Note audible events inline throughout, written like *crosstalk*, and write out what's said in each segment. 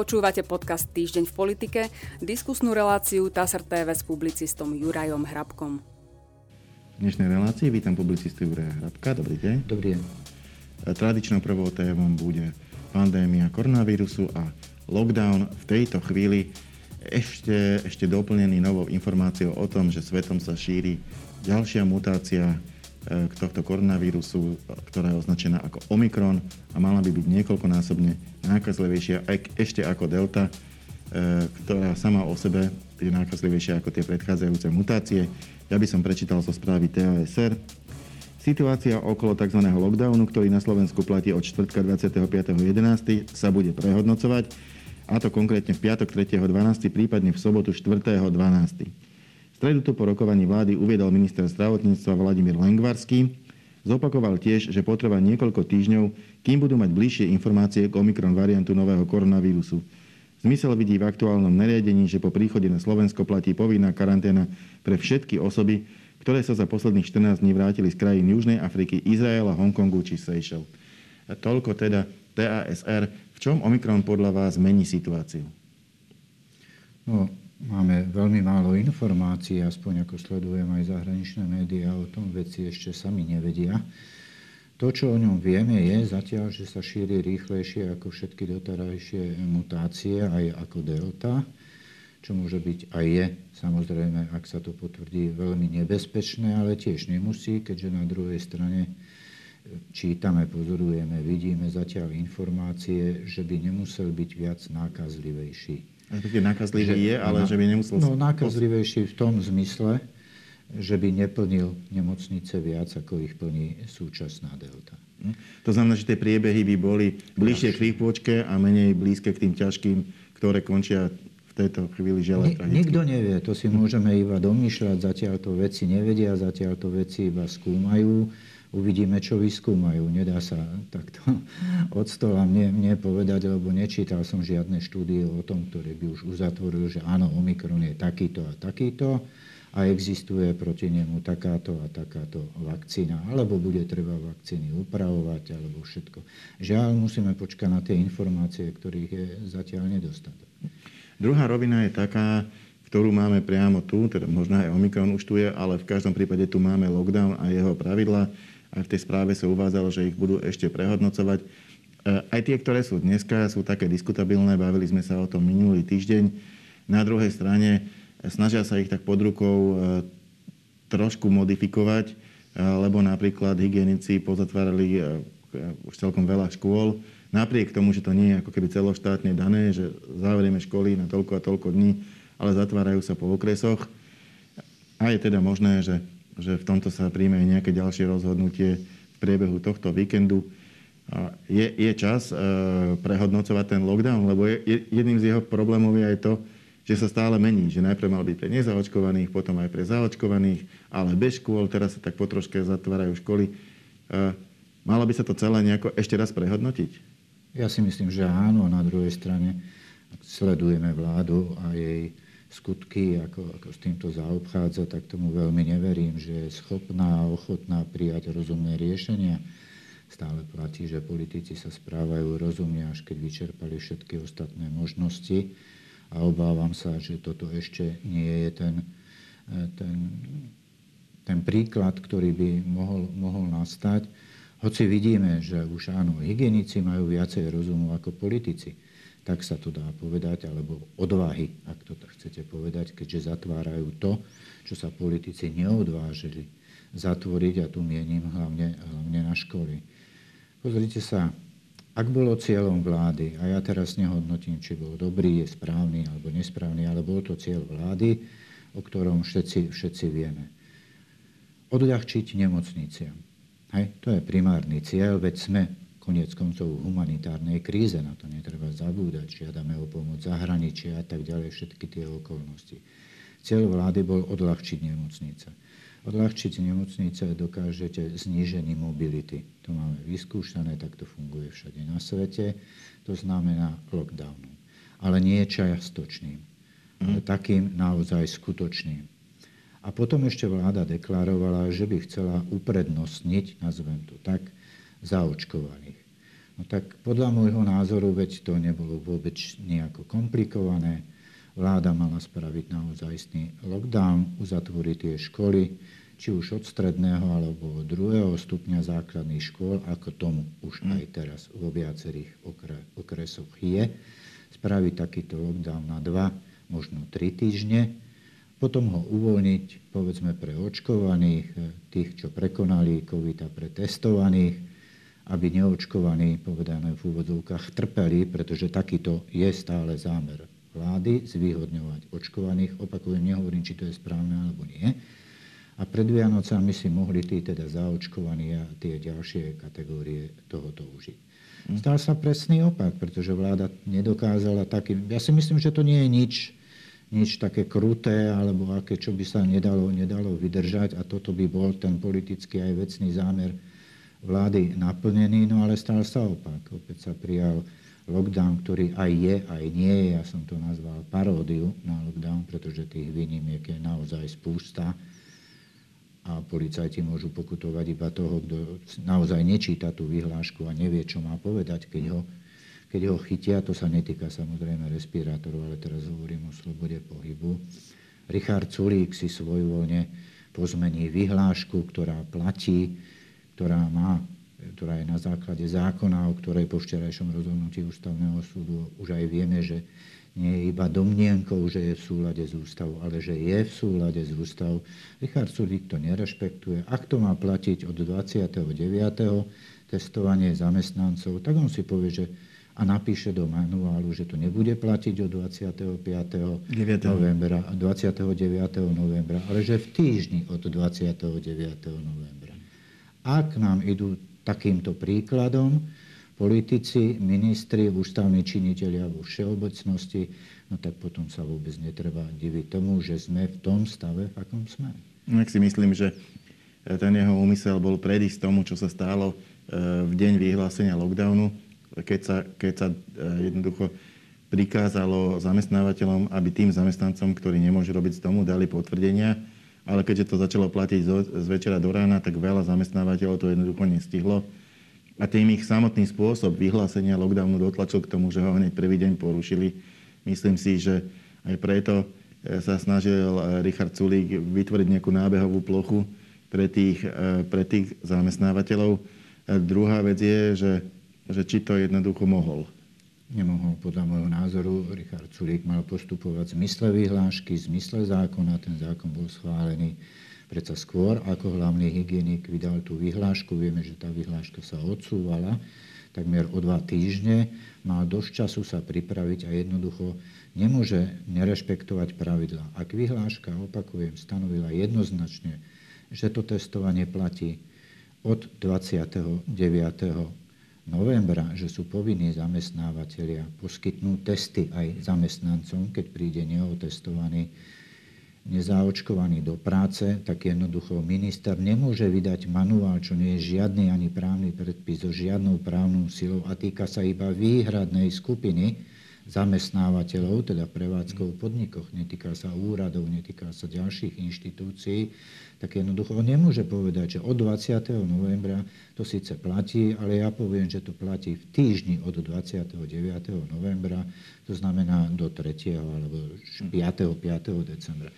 Počúvate podcast Týždeň v politike, diskusnú reláciu TASR TV s publicistom Jurajom Hrabkom. V dnešnej relácii vítam publicistu Juraja Hrabka. Dobrý deň. Dobrý deň. Tradičnou prvou témou bude pandémia koronavírusu a lockdown v tejto chvíli ešte, ešte doplnený novou informáciou o tom, že svetom sa šíri ďalšia mutácia k tohto koronavírusu, ktorá je označená ako Omikron a mala by byť niekoľkonásobne nákazlivejšia ešte ako Delta, e, ktorá sama o sebe je nákazlivejšia ako tie predchádzajúce mutácie. Ja by som prečítal zo správy TASR. Situácia okolo tzv. lockdownu, ktorý na Slovensku platí od čtvrtka 25.11. sa bude prehodnocovať, a to konkrétne v piatok 3.12., prípadne v sobotu 4.12 stredu tu po rokovaní vlády uviedol minister zdravotníctva Vladimír Lengvarský. Zopakoval tiež, že potreba niekoľko týždňov, kým budú mať bližšie informácie k Omikron variantu nového koronavírusu. Zmysel vidí v aktuálnom nariadení, že po príchode na Slovensko platí povinná karanténa pre všetky osoby, ktoré sa za posledných 14 dní vrátili z krajín Južnej Afriky, Izraela, Hongkongu či Seychelles. Toľko teda TASR. V čom Omikron podľa vás mení situáciu? No, Máme veľmi málo informácií, aspoň ako sledujem aj zahraničné médiá, o tom veci ešte sami nevedia. To, čo o ňom vieme, je zatiaľ, že sa šíri rýchlejšie ako všetky doterajšie mutácie, aj ako delta, čo môže byť aj je, samozrejme, ak sa to potvrdí, veľmi nebezpečné, ale tiež nemusí, keďže na druhej strane čítame, pozorujeme, vidíme zatiaľ informácie, že by nemusel byť viac nákazlivejší. Respektíve nakazlivý že, je, ale že by nemusel... No, nakazlivejší v tom zmysle, že by neplnil nemocnice viac, ako ich plní súčasná delta. Hm? To znamená, že tie priebehy by boli bližšie k rýchločke a menej blízke k tým ťažkým, ktoré končia v tejto chvíli žele Ni, Nikto nevie, to si môžeme iba domýšľať, zatiaľ to veci nevedia, zatiaľ to veci iba skúmajú uvidíme, čo vyskúmajú. Nedá sa takto *laughs* od stola mne, mne povedať, lebo nečítal som žiadne štúdie o tom, ktoré by už uzatvorili, že áno, Omikron je takýto a takýto a existuje proti nemu takáto a takáto vakcína, alebo bude treba vakcíny upravovať, alebo všetko. Žiaľ, musíme počkať na tie informácie, ktorých je zatiaľ nedostatok. Druhá rovina je taká, ktorú máme priamo tu, teda možno aj Omikron už tu je, ale v každom prípade tu máme lockdown a jeho pravidla. Aj v tej správe sa uvádzalo, že ich budú ešte prehodnocovať. E, aj tie, ktoré sú dneska, sú také diskutabilné. Bavili sme sa o tom minulý týždeň. Na druhej strane e, snažia sa ich tak pod rukou e, trošku modifikovať, lebo napríklad hygienici pozatvárali už celkom veľa škôl. Napriek tomu, že to nie je ako keby celoštátne dané, že zavrieme školy na toľko a toľko dní, ale zatvárajú sa po okresoch. A je teda možné, že že v tomto sa príjme nejaké ďalšie rozhodnutie v priebehu tohto víkendu. Je, je čas e, prehodnocovať ten lockdown, lebo je, jedným z jeho problémov je aj to, že sa stále mení, že najprv mal byť pre nezaočkovaných, potom aj pre zaočkovaných, ale bez škôl, teraz sa tak potroške zatvárajú školy. E, malo by sa to celé nejako ešte raz prehodnotiť? Ja si myslím, že áno. Na druhej strane sledujeme vládu a jej skutky, ako, ako s týmto zaobchádza, tak tomu veľmi neverím, že je schopná a ochotná prijať rozumné riešenia. Stále platí, že politici sa správajú rozumne, až keď vyčerpali všetky ostatné možnosti. A obávam sa, že toto ešte nie je ten, ten, ten príklad, ktorý by mohol, mohol nastať. Hoci vidíme, že už áno, hygienici majú viacej rozumu ako politici tak sa to dá povedať, alebo odvahy, ak to chcete povedať, keďže zatvárajú to, čo sa politici neodvážili zatvoriť, a tu mienim hlavne, hlavne na školy. Pozrite sa, ak bolo cieľom vlády, a ja teraz nehodnotím, či bol dobrý, je správny alebo nesprávny, ale bol to cieľ vlády, o ktorom všetci, všetci vieme. Odľahčiť nemocniciam. Hej, to je primárny cieľ, veď sme Koniec koncov humanitárnej kríze, na to netreba zabúdať, žiadame o pomoc zahraničia a tak ďalej, všetky tie okolnosti. Cieľ vlády bol odľahčiť nemocnice. Odľahčiť nemocnice dokážete znížením mobility. To máme vyskúšané, tak to funguje všade na svete. To znamená lockdownom. Ale nie čiastočným, ale takým naozaj skutočným. A potom ešte vláda deklarovala, že by chcela uprednostniť, nazvem to tak, zaočkovaných. No tak podľa môjho názoru, veď to nebolo vôbec nejako komplikované. Vláda mala spraviť naozajstný lockdown, uzatvoriť tie školy, či už od stredného alebo od druhého stupňa základných škôl, ako tomu už mm. aj teraz vo viacerých okresoch je, spraviť takýto lockdown na dva, možno tri týždne, potom ho uvoľniť, povedzme, pre očkovaných, tých, čo prekonali COVID a pre testovaných, aby neočkovaní, povedané v úvodzovkách, trpeli, pretože takýto je stále zámer vlády zvýhodňovať očkovaných. Opakujem, nehovorím, či to je správne alebo nie a pred Vianocami si mohli tí teda zaočkovaní a tie ďalšie kategórie tohoto užiť. Hm. Stal sa presný opak, pretože vláda nedokázala taký... Ja si myslím, že to nie je nič, nič také kruté, alebo aké, čo by sa nedalo, nedalo vydržať a toto by bol ten politický aj vecný zámer vlády naplnený, no ale stal sa opak. Opäť sa prijal lockdown, ktorý aj je, aj nie je. Ja som to nazval paródiu na lockdown, pretože tých výnimiek je naozaj spústa a policajti môžu pokutovať iba toho, kto naozaj nečíta tú vyhlášku a nevie, čo má povedať, keď ho, keď ho chytia. To sa netýka samozrejme respirátorov, ale teraz hovorím o slobode pohybu. Richard Sulík si svojvoľne pozmení vyhlášku, ktorá platí, ktorá má ktorá je na základe zákona, o ktorej po včerajšom rozhodnutí ústavného súdu už aj vieme, že nie je iba domnienkou, že je v súlade s ústavou, ale že je v súlade s ústavou. Richard Sulík to nerešpektuje. Ak to má platiť od 29. testovanie zamestnancov, tak on si povie, že a napíše do manuálu, že to nebude platiť od 25. 9. novembra a 29. novembra, ale že v týždni od 29. novembra. Ak nám idú takýmto príkladom, politici, ministri, ústavní činiteľia vo všeobecnosti, no tak potom sa vôbec netreba diviť tomu, že sme v tom stave, v akom sme. No, si myslím, že ten jeho úmysel bol predísť tomu, čo sa stalo e, v deň vyhlásenia lockdownu, keď sa, keď sa e, jednoducho prikázalo zamestnávateľom, aby tým zamestnancom, ktorí nemôžu robiť z domu, dali potvrdenia, ale keďže to začalo platiť z večera do rána, tak veľa zamestnávateľov to jednoducho nestihlo a tým ich samotný spôsob vyhlásenia lockdownu dotlačil k tomu, že ho hneď prvý deň porušili. Myslím si, že aj preto e, sa snažil e, Richard Sulík vytvoriť nejakú nábehovú plochu pre tých, e, pre tých zamestnávateľov. Druhá vec je, že, že či to jednoducho mohol. Nemohol, podľa môjho názoru, Richard Sulík mal postupovať v zmysle vyhlášky, v zmysle zákona. Ten zákon bol schválený Predsa skôr, ako hlavný hygienik vydal tú vyhlášku, vieme, že tá vyhláška sa odsúvala takmer o dva týždne, mal dosť času sa pripraviť a jednoducho nemôže nerešpektovať pravidla. Ak vyhláška, opakujem, stanovila jednoznačne, že to testovanie platí od 29 novembra, že sú povinní zamestnávateľia poskytnúť testy aj zamestnancom, keď príde neotestovaný nezaočkovaný do práce, tak jednoducho minister nemôže vydať manuál, čo nie je žiadny ani právny predpis so žiadnou právnou silou a týka sa iba výhradnej skupiny zamestnávateľov, teda prevádzkov v podnikoch, netýka sa úradov, netýka sa ďalších inštitúcií, tak jednoducho on nemôže povedať, že od 20. novembra to síce platí, ale ja poviem, že to platí v týždni od 29. novembra, to znamená do 3. alebo 5. 5. decembra.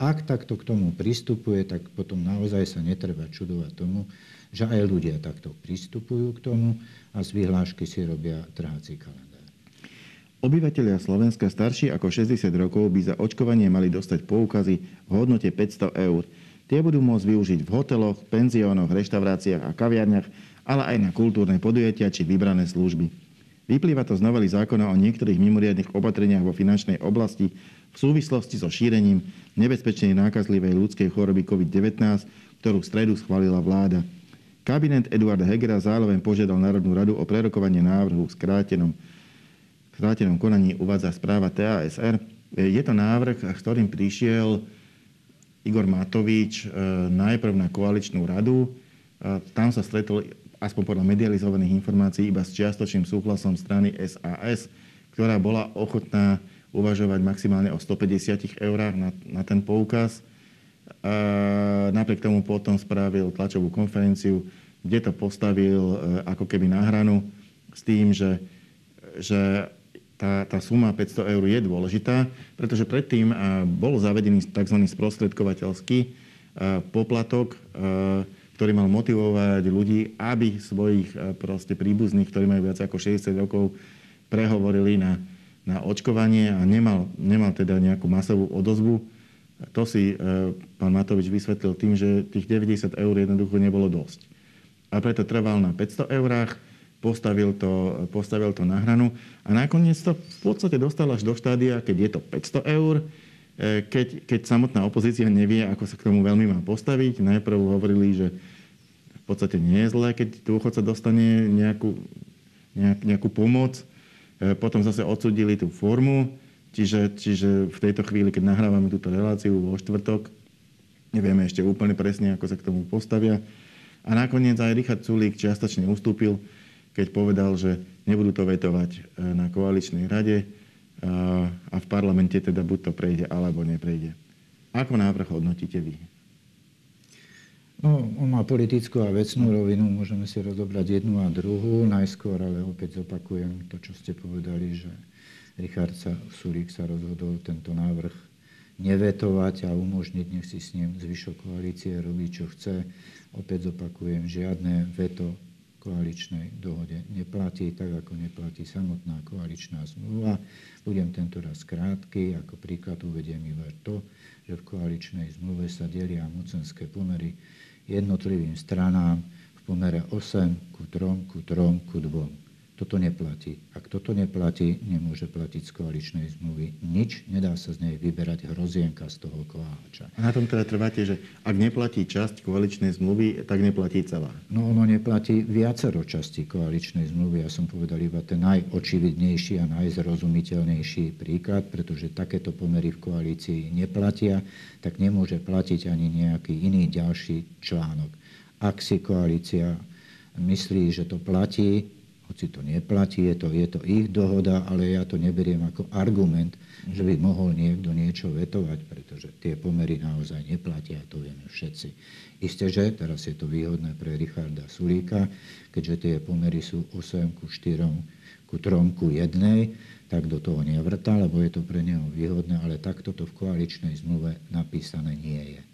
Ak takto k tomu pristupuje, tak potom naozaj sa netreba čudovať tomu, že aj ľudia takto pristupujú k tomu a z vyhlášky si robia trháci kalendár. Obyvatelia Slovenska starší ako 60 rokov by za očkovanie mali dostať poukazy v hodnote 500 eur. Tie budú môcť využiť v hoteloch, penziónoch, reštauráciách a kaviarniach, ale aj na kultúrne podujatia či vybrané služby. Vyplýva to z novely zákona o niektorých mimoriadnych opatreniach vo finančnej oblasti v súvislosti so šírením nebezpečnej nákazlivej ľudskej choroby COVID-19, ktorú v stredu schválila vláda. Kabinet Eduarda Hegera zároveň požiadal Národnú radu o prerokovanie návrhu v skrátenom, v skrátenom konaní, uvádza správa TASR. Je to návrh, s ktorým prišiel Igor Matovič e, najprv na koaličnú radu. E, tam sa stretol, aspoň podľa medializovaných informácií, iba s čiastočným súhlasom strany SAS, ktorá bola ochotná uvažovať maximálne o 150 eurách na, na ten poukaz. A napriek tomu potom spravil tlačovú konferenciu, kde to postavil e, ako keby na hranu s tým, že, že tá, tá suma 500 eur je dôležitá, pretože predtým bol zavedený tzv. sprostredkovateľský poplatok, ktorý mal motivovať ľudí, aby svojich proste príbuzných, ktorí majú viac ako 60 rokov, prehovorili na, na očkovanie a nemal, nemal teda nejakú masovú odozvu. To si pán Matovič vysvetlil tým, že tých 90 eur jednoducho nebolo dosť. A preto trval na 500 eurách postavil to, postavil to na hranu a nakoniec to v podstate dostal až do štádia, keď je to 500 eur, e, keď, keď samotná opozícia nevie, ako sa k tomu veľmi má postaviť. Najprv hovorili, že v podstate nie je zlé, keď dôchodca dostane nejakú, nejak, nejakú pomoc. E, potom zase odsudili tú formu, čiže, čiže v tejto chvíli, keď nahrávame túto reláciu vo štvrtok, nevieme ešte úplne presne, ako sa k tomu postavia. A nakoniec aj Richard Sulík čiastočne ustúpil keď povedal, že nebudú to vetovať e, na koaličnej rade e, a v parlamente teda buď to prejde, alebo neprejde. Ako návrh hodnotíte vy? No, on má politickú a vecnú rovinu, môžeme si rozobrať jednu a druhú. Najskôr ale opäť zopakujem to, čo ste povedali, že Richard sa, Sulík sa rozhodol tento návrh nevetovať a umožniť, nech si s ním zvyšok koalície robí, čo chce. Opäť zopakujem, žiadne veto koaličnej dohode neplatí, tak ako neplatí samotná koaličná zmluva. Budem tento raz krátky, ako príklad uvediem iba to, že v koaličnej zmluve sa delia mocenské pomery jednotlivým stranám v pomere 8 ku 3 ku 3 ku 2. Toto neplatí. Ak toto neplatí, nemôže platiť z koaličnej zmluvy nič. Nedá sa z nej vyberať hrozienka z toho koláča. A na tom teda trváte, že ak neplatí časť koaličnej zmluvy, tak neplatí celá? No ono neplatí viacero častí koaličnej zmluvy. Ja som povedal iba ten najočividnejší a najzrozumiteľnejší príklad, pretože takéto pomery v koalícii neplatia, tak nemôže platiť ani nejaký iný ďalší článok. Ak si koalícia myslí, že to platí, hoci to neplatí, je to, je to ich dohoda, ale ja to neberiem ako argument, že by mohol niekto niečo vetovať, pretože tie pomery naozaj neplatia, to vieme všetci. Isté, že teraz je to výhodné pre Richarda Sulíka, keďže tie pomery sú 8 ku 4 ku 3 ku 1, tak do toho nevrta, lebo je to pre neho výhodné, ale takto to v koaličnej zmluve napísané nie je.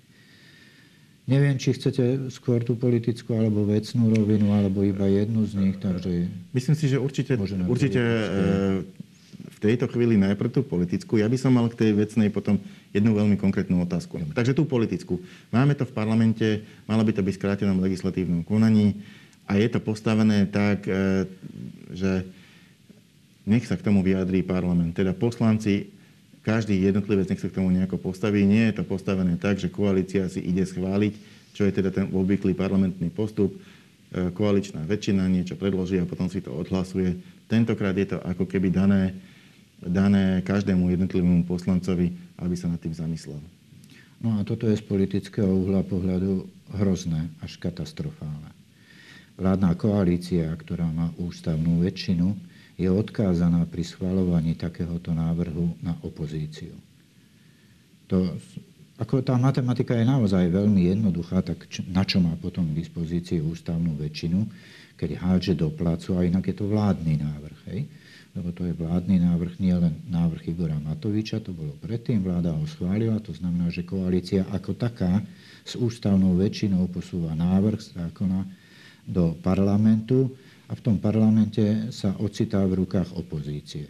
Neviem, či chcete skôr tú politickú alebo vecnú rovinu, alebo iba jednu z nich, takže... Myslím si, že určite, určite e, v tejto chvíli najprv tú politickú. Ja by som mal k tej vecnej potom jednu veľmi konkrétnu otázku. Takže tú politickú. Máme to v parlamente, malo by to byť skrátenom legislatívnom konaní a je to postavené tak, e, že nech sa k tomu vyjadrí parlament. Teda poslanci každý jednotlivec nech sa k tomu nejako postaví. Nie je to postavené tak, že koalícia si ide schváliť, čo je teda ten obvyklý parlamentný postup. E, koaličná väčšina niečo predloží a potom si to odhlasuje. Tentokrát je to ako keby dané, dané každému jednotlivému poslancovi, aby sa nad tým zamyslel. No a toto je z politického uhla pohľadu hrozné až katastrofálne. Vládna koalícia, ktorá má ústavnú väčšinu, je odkázaná pri schvalovaní takéhoto návrhu na opozíciu. To, ako tá matematika je naozaj veľmi jednoduchá, tak čo, na čo má potom k dispozícii ústavnú väčšinu, keď hádže do placu, a inak je to vládny návrh. Hej? Lebo to je vládny návrh, nie len návrh Igora Matoviča, to bolo predtým, vláda ho schválila, to znamená, že koalícia ako taká s ústavnou väčšinou posúva návrh zákona do parlamentu a v tom parlamente sa ocitá v rukách opozície.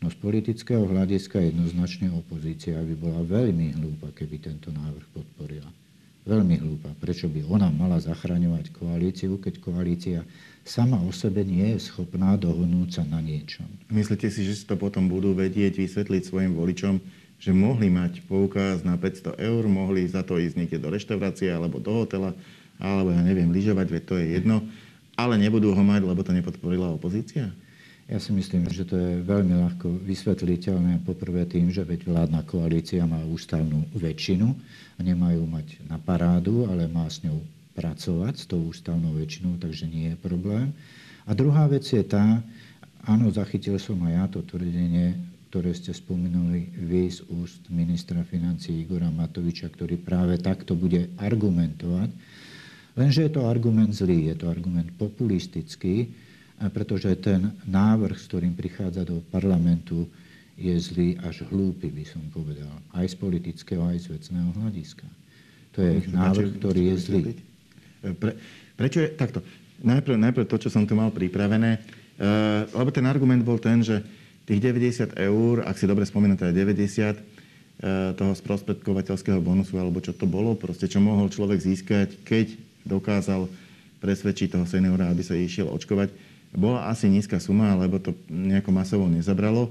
No z politického hľadiska jednoznačne opozícia by bola veľmi hlúpa, keby tento návrh podporila. Veľmi hlúpa. Prečo by ona mala zachraňovať koalíciu, keď koalícia sama o sebe nie je schopná dohodnúť sa na niečom. Myslíte si, že si to potom budú vedieť vysvetliť svojim voličom, že mohli mať poukaz na 500 eur, mohli za to ísť niekde do reštaurácie alebo do hotela, alebo ja neviem, lyžovať, veď to je jedno ale nebudú ho mať, lebo to nepodporila opozícia? Ja si myslím, že to je veľmi ľahko vysvetliteľné. Poprvé tým, že veď vládna koalícia má ústavnú väčšinu a nemajú mať na parádu, ale má s ňou pracovať s tou ústavnou väčšinou, takže nie je problém. A druhá vec je tá, áno, zachytil som aj ja to tvrdenie, ktoré ste spomenuli vy z úst ministra financí Igora Matoviča, ktorý práve takto bude argumentovať, Lenže je to argument zlý, je to argument populistický pretože ten návrh, s ktorým prichádza do parlamentu, je zlý až hlúpy, by som povedal. Aj z politického, aj z vecného hľadiska. To je návrh, ktorý je zlý. Pre, prečo je takto? Najprv, najprv to, čo som tu mal pripravené, uh, lebo ten argument bol ten, že tých 90 eur, ak si dobre spomínam, teda 90 uh, toho sprostredkovateľského bonusu, alebo čo to bolo, proste čo mohol človek získať, keď dokázal presvedčiť toho seniora, aby sa išiel očkovať, bola asi nízka suma, lebo to nejako masovo nezabralo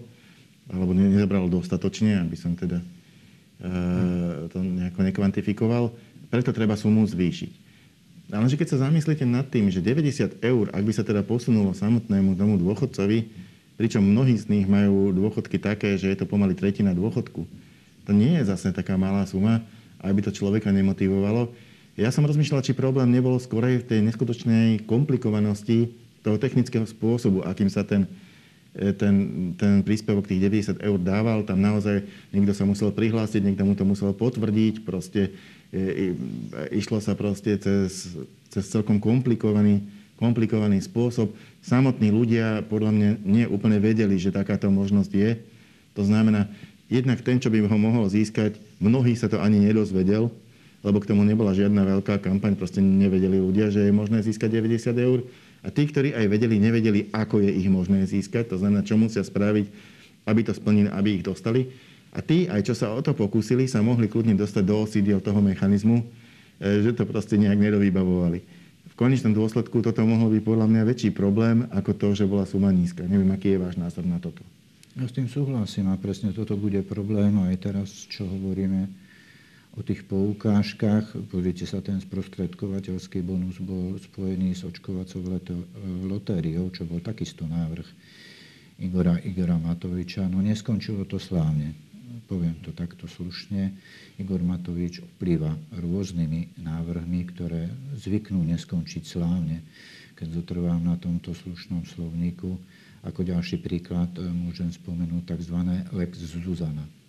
alebo nezabralo dostatočne, aby som teda e, to nejako nekvantifikoval. Preto treba sumu zvýšiť. Ale že keď sa zamyslíte nad tým, že 90 eur, ak by sa teda posunulo samotnému tomu dôchodcovi, pričom mnohí z nich majú dôchodky také, že je to pomaly tretina dôchodku, to nie je zase taká malá suma, aby to človeka nemotivovalo. Ja som rozmýšľal, či problém nebol skorej v tej neskutočnej komplikovanosti toho technického spôsobu, akým sa ten E, ten, ten príspevok tých 90 eur dával, tam naozaj niekto sa musel prihlásiť, niekto mu to musel potvrdiť, proste e, išlo sa proste cez, cez celkom komplikovaný, komplikovaný spôsob. Samotní ľudia podľa mňa nie úplne vedeli, že takáto možnosť je. To znamená, jednak ten, čo by ho mohol získať, mnohí sa to ani nedozvedel, lebo k tomu nebola žiadna veľká kampaň, proste nevedeli ľudia, že je možné získať 90 eur. A tí, ktorí aj vedeli, nevedeli, ako je ich možné získať, to znamená, čo musia spraviť, aby to splnili, aby ich dostali. A tí, aj čo sa o to pokúsili, sa mohli kľudne dostať do osídiel toho mechanizmu, e, že to proste nejak nedovybavovali. V konečnom dôsledku toto mohol byť podľa mňa väčší problém, ako to, že bola suma nízka. Neviem, aký je váš názor na toto. Ja s tým súhlasím a presne toto bude problém aj teraz, čo hovoríme o tých poukážkach. Pozrite sa, ten sprostredkovateľský bonus bol spojený s očkovacou leto, lotériou, čo bol takisto návrh Igora, Igora Matoviča. No neskončilo to slávne. Poviem to takto slušne. Igor Matovič vplýva rôznymi návrhmi, ktoré zvyknú neskončiť slávne. Keď zotrvám na tomto slušnom slovníku, ako ďalší príklad e, môžem spomenúť tzv. Lex Zuzana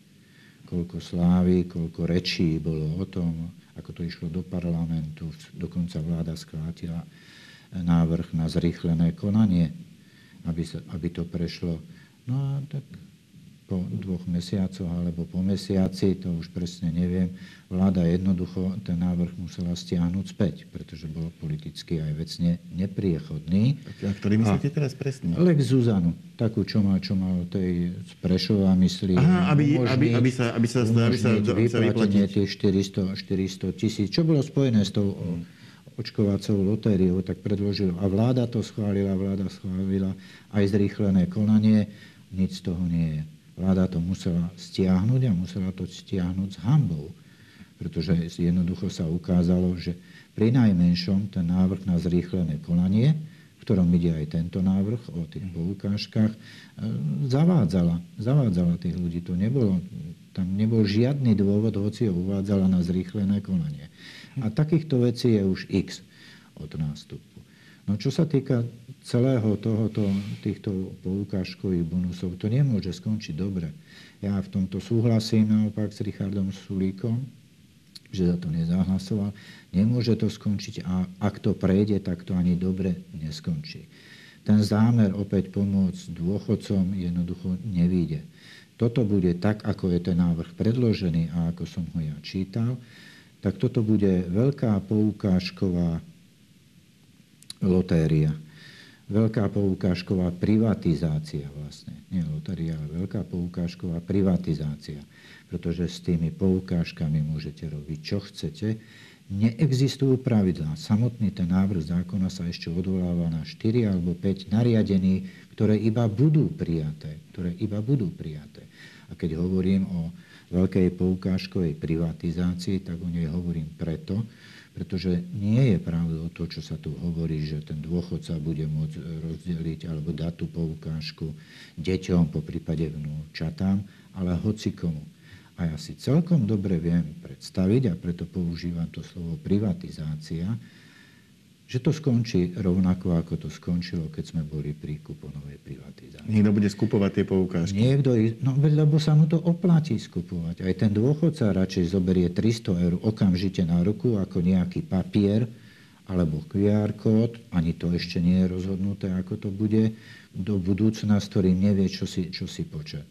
koľko slávy, koľko rečí bolo o tom, ako to išlo do parlamentu. Dokonca vláda skrátila návrh na zrýchlené konanie, aby, sa, aby to prešlo. No a tak po dvoch mesiacoch alebo po mesiaci, to už presne neviem, vláda jednoducho ten návrh musela stiahnuť späť, pretože bol politicky aj vecne nepriechodný. A ktorý myslíte teraz presne? Lex Zuzanu, takú, čo má, čo mal tej z Prešova myslí. Aha, aby, aby, aby sa, aby sa, aby sa, aby sa vyplatiť. tých 400, 400 tisíc, čo bolo spojené s tou hmm. očkovacou lotériou, tak predložil. A vláda to schválila, vláda schválila aj zrýchlené konanie, nič z toho nie je. Vláda to musela stiahnuť a musela to stiahnuť s hambou, pretože jednoducho sa ukázalo, že pri najmenšom ten návrh na zrýchlené konanie, v ktorom ide aj tento návrh o tých poukážkach, e, zavádzala, zavádzala tých ľudí. To nebolo, tam nebol žiadny dôvod, hoci ho uvádzala na zrýchlené konanie. A takýchto vecí je už x od nástupu. No čo sa týka celého tohoto, týchto poukážkových bonusov, to nemôže skončiť dobre. Ja v tomto súhlasím naopak s Richardom Sulíkom, že za to nezahlasoval. Nemôže to skončiť a ak to prejde, tak to ani dobre neskončí. Ten zámer opäť pomôcť dôchodcom jednoducho nevíde. Toto bude tak, ako je ten návrh predložený a ako som ho ja čítal, tak toto bude veľká poukážková lotéria veľká poukážková privatizácia vlastne. Nie loteria, ale veľká poukážková privatizácia. Pretože s tými poukážkami môžete robiť, čo chcete. Neexistujú pravidlá. Samotný ten návrh zákona sa ešte odvoláva na 4 alebo 5 nariadení, ktoré iba budú prijaté. Ktoré iba budú prijaté. A keď hovorím o veľkej poukážkovej privatizácii, tak o nej hovorím preto, pretože nie je pravdou to, čo sa tu hovorí, že ten dôchodca bude môcť rozdeliť alebo dať tú poukážku deťom, po prípade vnúčatám, ale hoci komu. A ja si celkom dobre viem predstaviť, a preto používam to slovo privatizácia, že to skončí rovnako, ako to skončilo, keď sme boli pri kuponovej privatizácii. Niekto bude skupovať tie poukážky. Niekto, no lebo sa mu to oplatí skupovať. Aj ten dôchodca radšej zoberie 300 eur okamžite na ruku ako nejaký papier, alebo QR kód, ani to ešte nie je rozhodnuté, ako to bude, do budúcna, s ktorým nevie, čo si, čo si počať.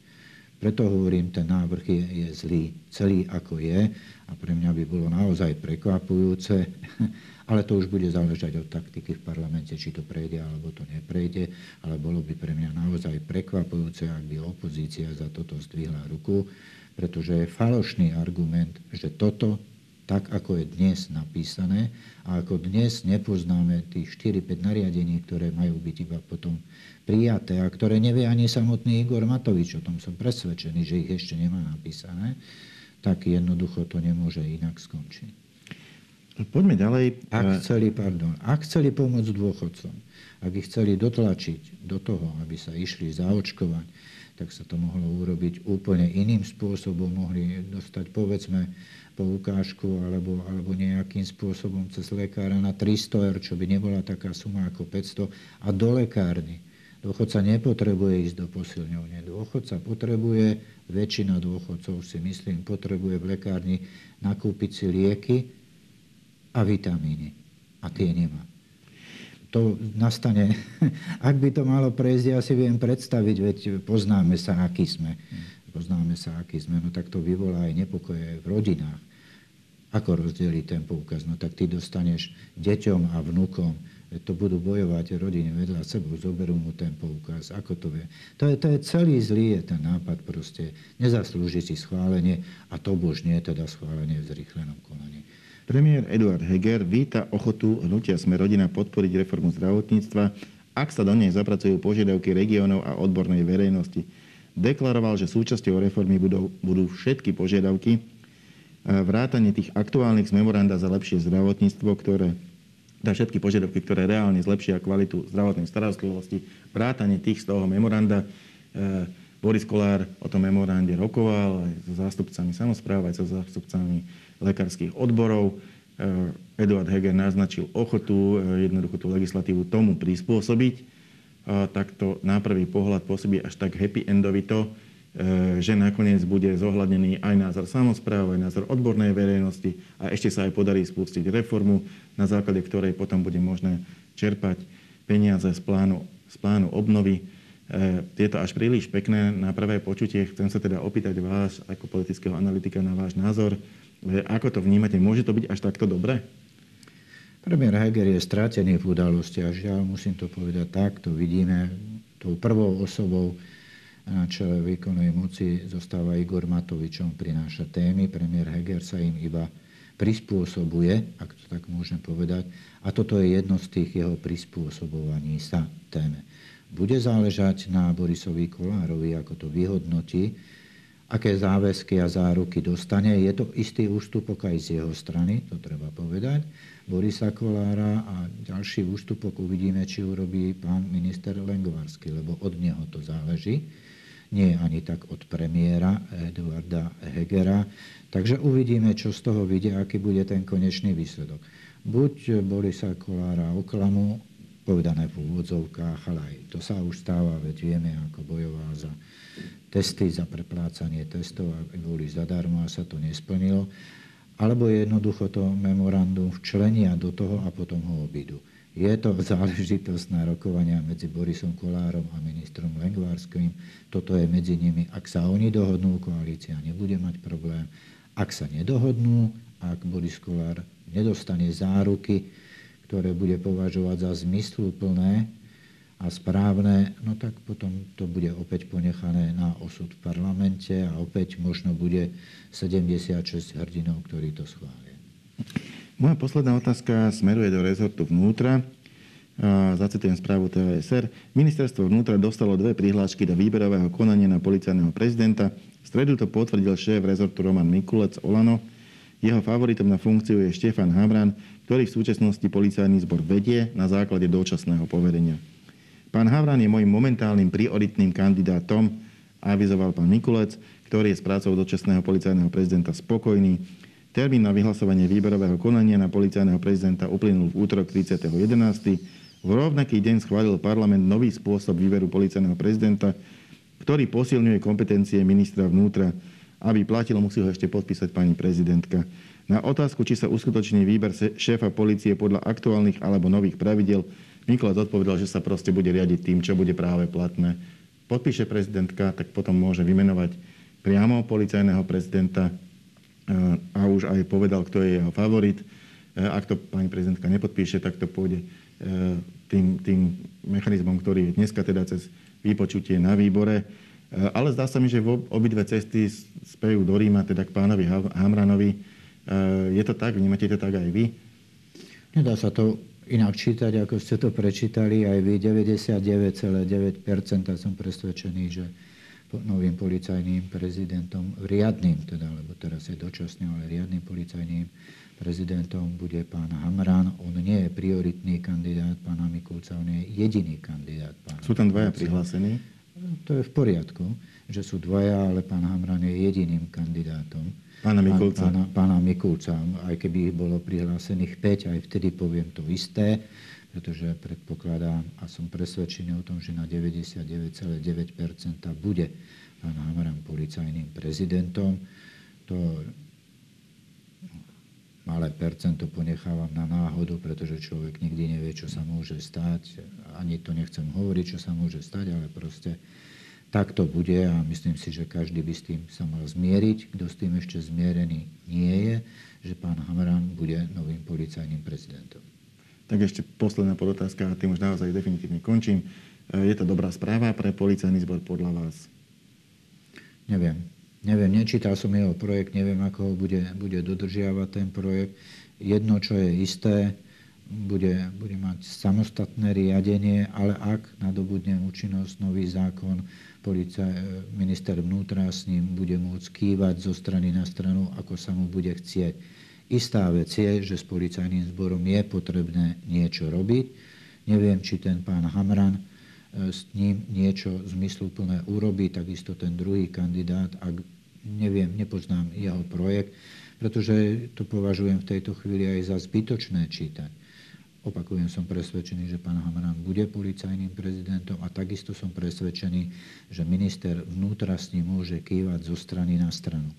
Preto hovorím, ten návrh je, je zlý, celý ako je a pre mňa by bolo naozaj prekvapujúce, *laughs* ale to už bude záležať od taktiky v parlamente, či to prejde alebo to neprejde, ale bolo by pre mňa naozaj prekvapujúce, ak by opozícia za toto zdvihla ruku, pretože je falošný argument, že toto tak ako je dnes napísané a ako dnes nepoznáme tých 4-5 nariadení, ktoré majú byť iba potom prijaté a ktoré nevie ani samotný Igor Matovič, o tom som presvedčený, že ich ešte nemá napísané, tak jednoducho to nemôže inak skončiť. Poďme ďalej. Ak chceli, pardon, ak chceli pomôcť dôchodcom, ak ich chceli dotlačiť do toho, aby sa išli zaočkovať, tak sa to mohlo urobiť úplne iným spôsobom. Mohli dostať, povedzme, poukážku alebo, alebo nejakým spôsobom cez lekára na 300 eur, čo by nebola taká suma ako 500 a do lekárny. Dôchodca nepotrebuje ísť do posilňovne. Dôchodca potrebuje, väčšina dôchodcov si myslím, potrebuje v lekárni nakúpiť si lieky a vitamíny. A tie nemá. To nastane, *laughs* ak by to malo prejsť, ja si viem predstaviť, veď poznáme sa, aký sme. Poznáme sa, aký sme, no tak to vyvolá aj nepokoje v rodinách. Ako rozdeliť ten poukaz? No tak ty dostaneš deťom a vnúkom, to budú bojovať rodiny vedľa sebou, zoberú mu ten poukaz. Ako to vie? To je, to je celý zlý je ten nápad proste. Nezaslúži si schválenie a to bož nie teda schválenie v zrýchlenom konaní. Premiér Eduard Heger víta ochotu hnutia Sme rodina podporiť reformu zdravotníctva, ak sa do nej zapracujú požiadavky regiónov a odbornej verejnosti deklaroval, že súčasťou reformy budú, budú všetky požiadavky, vrátanie tých aktuálnych z memoranda za lepšie zdravotníctvo, ktoré dá všetky požiadavky, ktoré reálne zlepšia kvalitu zdravotnej starostlivosti, vrátanie tých z toho memoranda. E, Boris Kolár o tom memorande rokoval aj so zástupcami samozpráv, aj so zástupcami lekárskych odborov. E, Eduard Heger naznačil ochotu e, jednoducho tú legislatívu tomu prispôsobiť tak to na prvý pohľad pôsobí až tak happy endovito, e, že nakoniec bude zohľadnený aj názor samozpráv, aj názor odbornej verejnosti a ešte sa aj podarí spustiť reformu, na základe ktorej potom bude možné čerpať peniaze z plánu, z plánu obnovy. E, je to až príliš pekné na prvé počutie. Chcem sa teda opýtať vás ako politického analytika na váš názor. E, ako to vnímate? Môže to byť až takto dobre? Premiér Heger je stratený v udalosti a žiaľ, musím to povedať tak, to vidíme tou prvou osobou na čele výkonnej moci zostáva Igor Matovičom, prináša témy. Premiér Heger sa im iba prispôsobuje, ak to tak môžem povedať. A toto je jedno z tých jeho prispôsobovaní sa téme. Bude záležať na Borisovi Kolárovi, ako to vyhodnotí, aké záväzky a záruky dostane. Je to istý ústupok aj z jeho strany, to treba povedať. Borisa Kolára a ďalší ústupok uvidíme, či urobí pán minister Lengvarsky, lebo od neho to záleží. Nie ani tak od premiéra Eduarda Hegera. Takže uvidíme, čo z toho vidia, aký bude ten konečný výsledok. Buď Borisa Kolára oklamu, povedané v úvodzovkách, ale aj to sa už stáva, veď vieme, ako bojoval za testy, za preplácanie testov, aby boli zadarmo a sa to nesplnilo alebo jednoducho to memorandum včlenia do toho a potom ho obídu. Je to *laughs* záležitosť na rokovania medzi Borisom Kolárom a ministrom Lengvárským. Toto je medzi nimi. Ak sa oni dohodnú, koalícia nebude mať problém. Ak sa nedohodnú, ak Boris Kolár nedostane záruky, ktoré bude považovať za zmysluplné, a správne, no tak potom to bude opäť ponechané na osud v parlamente a opäť možno bude 76 hrdinov, ktorí to schvália. Moja posledná otázka smeruje do rezortu vnútra. Zacitujem správu TVSR. Ministerstvo vnútra dostalo dve prihlášky do výberového konania na policajného prezidenta. V stredu to potvrdil šéf rezortu Roman Mikulec Olano. Jeho favoritom na funkciu je Štefan Hamran, ktorý v súčasnosti policajný zbor vedie na základe dočasného poverenia. Pán Havran je môjim momentálnym prioritným kandidátom, avizoval pán Mikulec, ktorý je s prácou dočasného policajného prezidenta spokojný. Termín na vyhlasovanie výberového konania na policajného prezidenta uplynul v útorok 30.11. V rovnaký deň schválil parlament nový spôsob výberu policajného prezidenta, ktorý posilňuje kompetencie ministra vnútra. Aby platilo, musí ho ešte podpísať pani prezidentka. Na otázku, či sa uskutoční výber šéfa policie podľa aktuálnych alebo nových pravidel, Miklas odpovedal, že sa proste bude riadiť tým, čo bude práve platné. Podpíše prezidentka, tak potom môže vymenovať priamo policajného prezidenta a už aj povedal, kto je jeho favorit. Ak to pani prezidentka nepodpíše, tak to pôjde tým, tým mechanizmom, ktorý je dneska teda cez vypočutie na výbore. Ale zdá sa mi, že obidve cesty spejú do Ríma, teda k pánovi Hamranovi. Je to tak? Vnímate to tak aj vy? Nedá sa to inak čítať, ako ste to prečítali. Aj vy 99,9% som presvedčený, že novým policajným prezidentom, riadným teda, lebo teraz je dočasným, ale riadným policajným prezidentom bude pán Hamran. On nie je prioritný kandidát pána Mikulca, on je jediný kandidát pána Sú tam dvaja prihlásení? To je v poriadku, že sú dvaja, ale pán Hamran je jediným kandidátom. Pána Mikulca. Pána, pána Mikulca. Aj keby ich bolo prihlásených 5, aj vtedy poviem to isté, pretože predpokladám a som presvedčený o tom, že na 99,9% bude pán Hamran policajným prezidentom. To malé percento ponechávam na náhodu, pretože človek nikdy nevie, čo sa môže stať. Ani to nechcem hovoriť, čo sa môže stať, ale proste tak to bude a myslím si, že každý by s tým sa mal zmieriť. Kto s tým ešte zmierený nie je, že pán Hamran bude novým policajným prezidentom. Tak ešte posledná podotázka a tým už naozaj definitívne končím. Je to dobrá správa pre policajný zbor podľa vás? Neviem. Neviem, nečítal som jeho projekt, neviem, ako ho bude, bude dodržiavať ten projekt. Jedno, čo je isté, bude, bude mať samostatné riadenie, ale ak nadobudne účinnosť nový zákon, policaj, minister vnútra s ním bude môcť kývať zo strany na stranu, ako sa mu bude chcieť. Istá vec je, že s policajným zborom je potrebné niečo robiť. Neviem, či ten pán Hamran e, s ním niečo zmysluplné urobí, takisto ten druhý kandidát, ak neviem, nepoznám jeho projekt, pretože to považujem v tejto chvíli aj za zbytočné čítať. Opakujem, som presvedčený, že pán Hamran bude policajným prezidentom a takisto som presvedčený, že minister vnútra s ním môže kývať zo strany na stranu.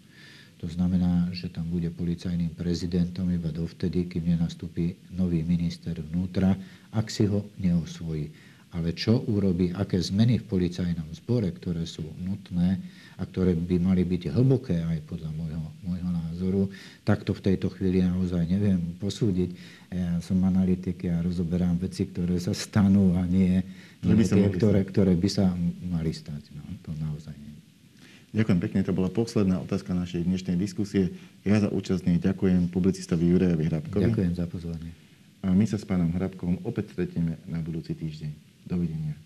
To znamená, že tam bude policajným prezidentom iba dovtedy, kým nenastúpi nový minister vnútra, ak si ho neosvojí. Ale čo urobí, aké zmeny v policajnom zbore, ktoré sú nutné, a ktoré by mali byť hlboké aj podľa môjho, môjho názoru, tak to v tejto chvíli naozaj neviem posúdiť. Ja som analytik, ja rozoberám veci, ktoré sa stanú a nie, nie by tie, ktoré, ktoré by sa mali stať. No, to naozaj nie. Ďakujem pekne, to bola posledná otázka našej dnešnej diskusie. Ja za účasť ďakujem publicistovi Jurejovi Hrabkovi. Ďakujem za pozornie. A my sa s pánom Hrabkom opäť stretneme na budúci týždeň. До увидения.